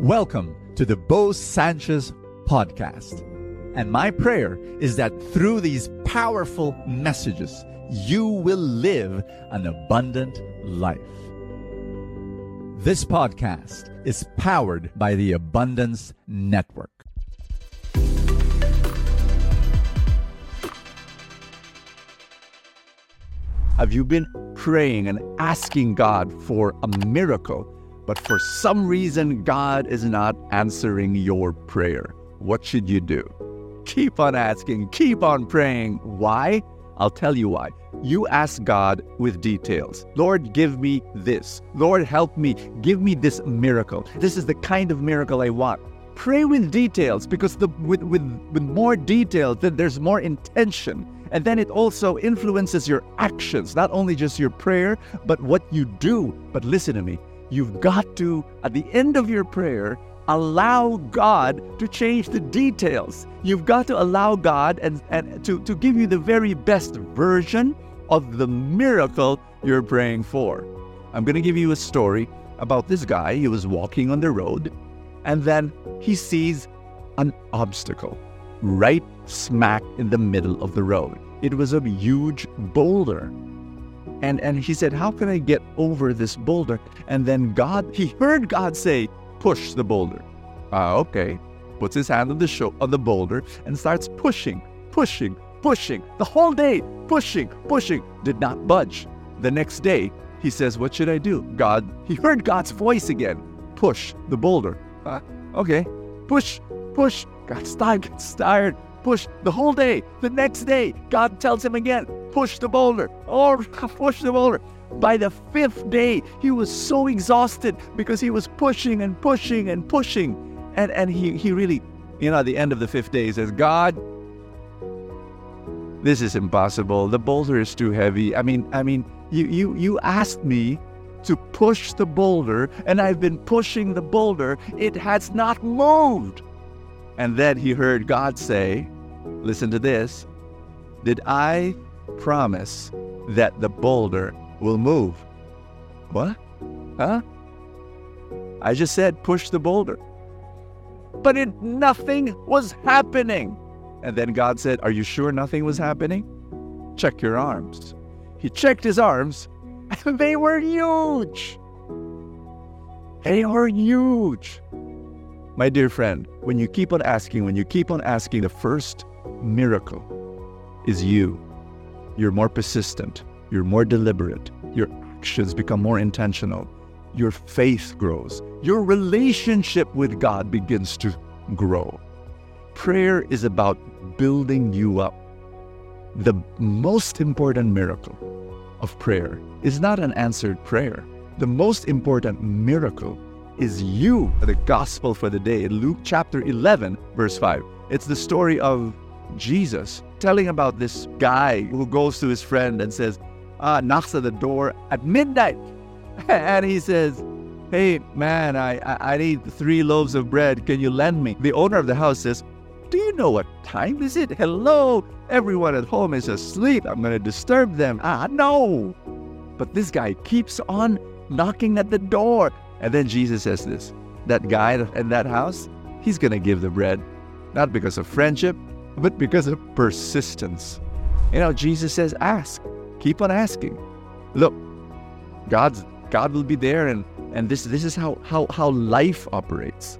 Welcome to the Bo Sanchez podcast. And my prayer is that through these powerful messages, you will live an abundant life. This podcast is powered by the Abundance Network. Have you been praying and asking God for a miracle? But for some reason God is not answering your prayer. What should you do? Keep on asking, keep on praying. Why? I'll tell you why. You ask God with details. Lord, give me this. Lord, help me. Give me this miracle. This is the kind of miracle I want. Pray with details because the, with, with, with more details, then there's more intention. And then it also influences your actions, not only just your prayer, but what you do. But listen to me You've got to, at the end of your prayer, allow God to change the details. You've got to allow God and, and to, to give you the very best version of the miracle you're praying for. I'm going to give you a story about this guy. He was walking on the road and then he sees an obstacle right smack in the middle of the road. It was a huge boulder. And, and he said, How can I get over this boulder? And then God, he heard God say, Push the boulder. Ah, okay. Puts his hand on the, show, on the boulder and starts pushing, pushing, pushing. The whole day, pushing, pushing. Did not budge. The next day, he says, What should I do? God, he heard God's voice again. Push the boulder. Ah, okay. Push, push. God's tired, gets tired. Push the whole day. The next day, God tells him again, push the boulder, or push the boulder. By the fifth day, he was so exhausted because he was pushing and pushing and pushing. And, and he, he really, you know, at the end of the fifth day, he says, God, this is impossible. The boulder is too heavy. I mean, I mean, you, you, you asked me to push the boulder, and I've been pushing the boulder. It has not moved. And then he heard God say, Listen to this. Did I promise that the boulder will move. What? Huh? I just said push the boulder. But it nothing was happening. And then God said, Are you sure nothing was happening? Check your arms. He checked his arms, and they were huge. They were huge. My dear friend, when you keep on asking, when you keep on asking, the first miracle is you you're more persistent, you're more deliberate, your actions become more intentional, your faith grows, your relationship with God begins to grow. Prayer is about building you up. The most important miracle of prayer is not an answered prayer. The most important miracle is you. The gospel for the day, Luke chapter 11, verse 5. It's the story of Jesus telling about this guy who goes to his friend and says, uh, knocks at the door at midnight. and he says, Hey, man, I, I, I need three loaves of bread. Can you lend me? The owner of the house says, Do you know what time is it? Hello, everyone at home is asleep. I'm going to disturb them. Ah, no. But this guy keeps on knocking at the door. And then Jesus says this that guy in that house, he's going to give the bread, not because of friendship, but because of persistence. You know, Jesus says, ask, keep on asking. Look, God's God will be there and and this this is how how how life operates.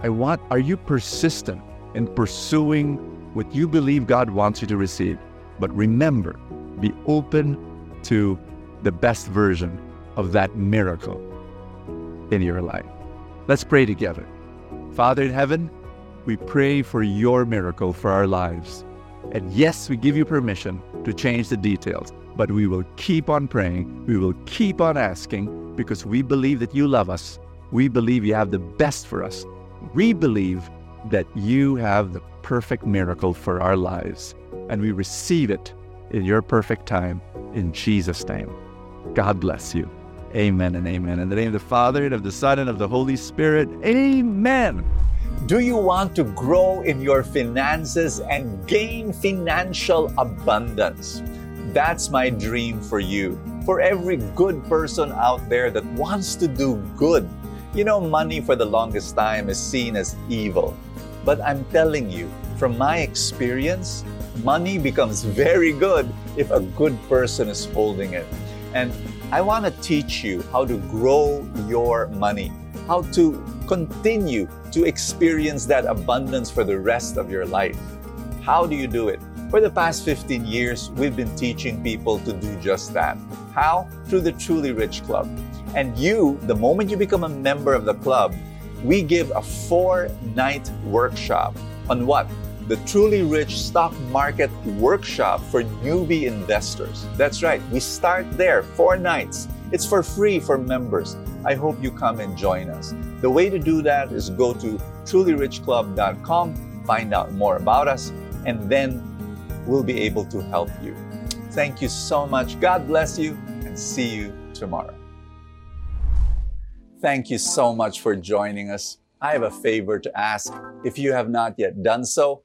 I want are you persistent in pursuing what you believe God wants you to receive? But remember, be open to the best version of that miracle in your life. Let's pray together. Father in heaven, we pray for your miracle for our lives. And yes, we give you permission to change the details, but we will keep on praying. We will keep on asking because we believe that you love us. We believe you have the best for us. We believe that you have the perfect miracle for our lives. And we receive it in your perfect time in Jesus' name. God bless you. Amen and amen. In the name of the Father, and of the Son, and of the Holy Spirit. Amen. Do you want to grow in your finances and gain financial abundance? That's my dream for you. For every good person out there that wants to do good, You know, money for the longest time is seen as evil. But I'm telling you, from my experience, money becomes very good if a good person is holding it. And I want to teach you how to grow your money, how to continue to experience that abundance for the rest of your life. How do you do it? For the past 15 years, we've been teaching people to do just that. How? Through the Truly Rich Club. And you, the moment you become a member of the club, we give a four night workshop on what? The Truly Rich Stock Market Workshop for newbie investors. That's right, we start there, four nights. It's for free for members. I hope you come and join us. The way to do that is go to trulyrichclub.com, find out more about us, and then we'll be able to help you. Thank you so much. God bless you, and see you tomorrow. Thank you so much for joining us. I have a favor to ask. If you have not yet done so,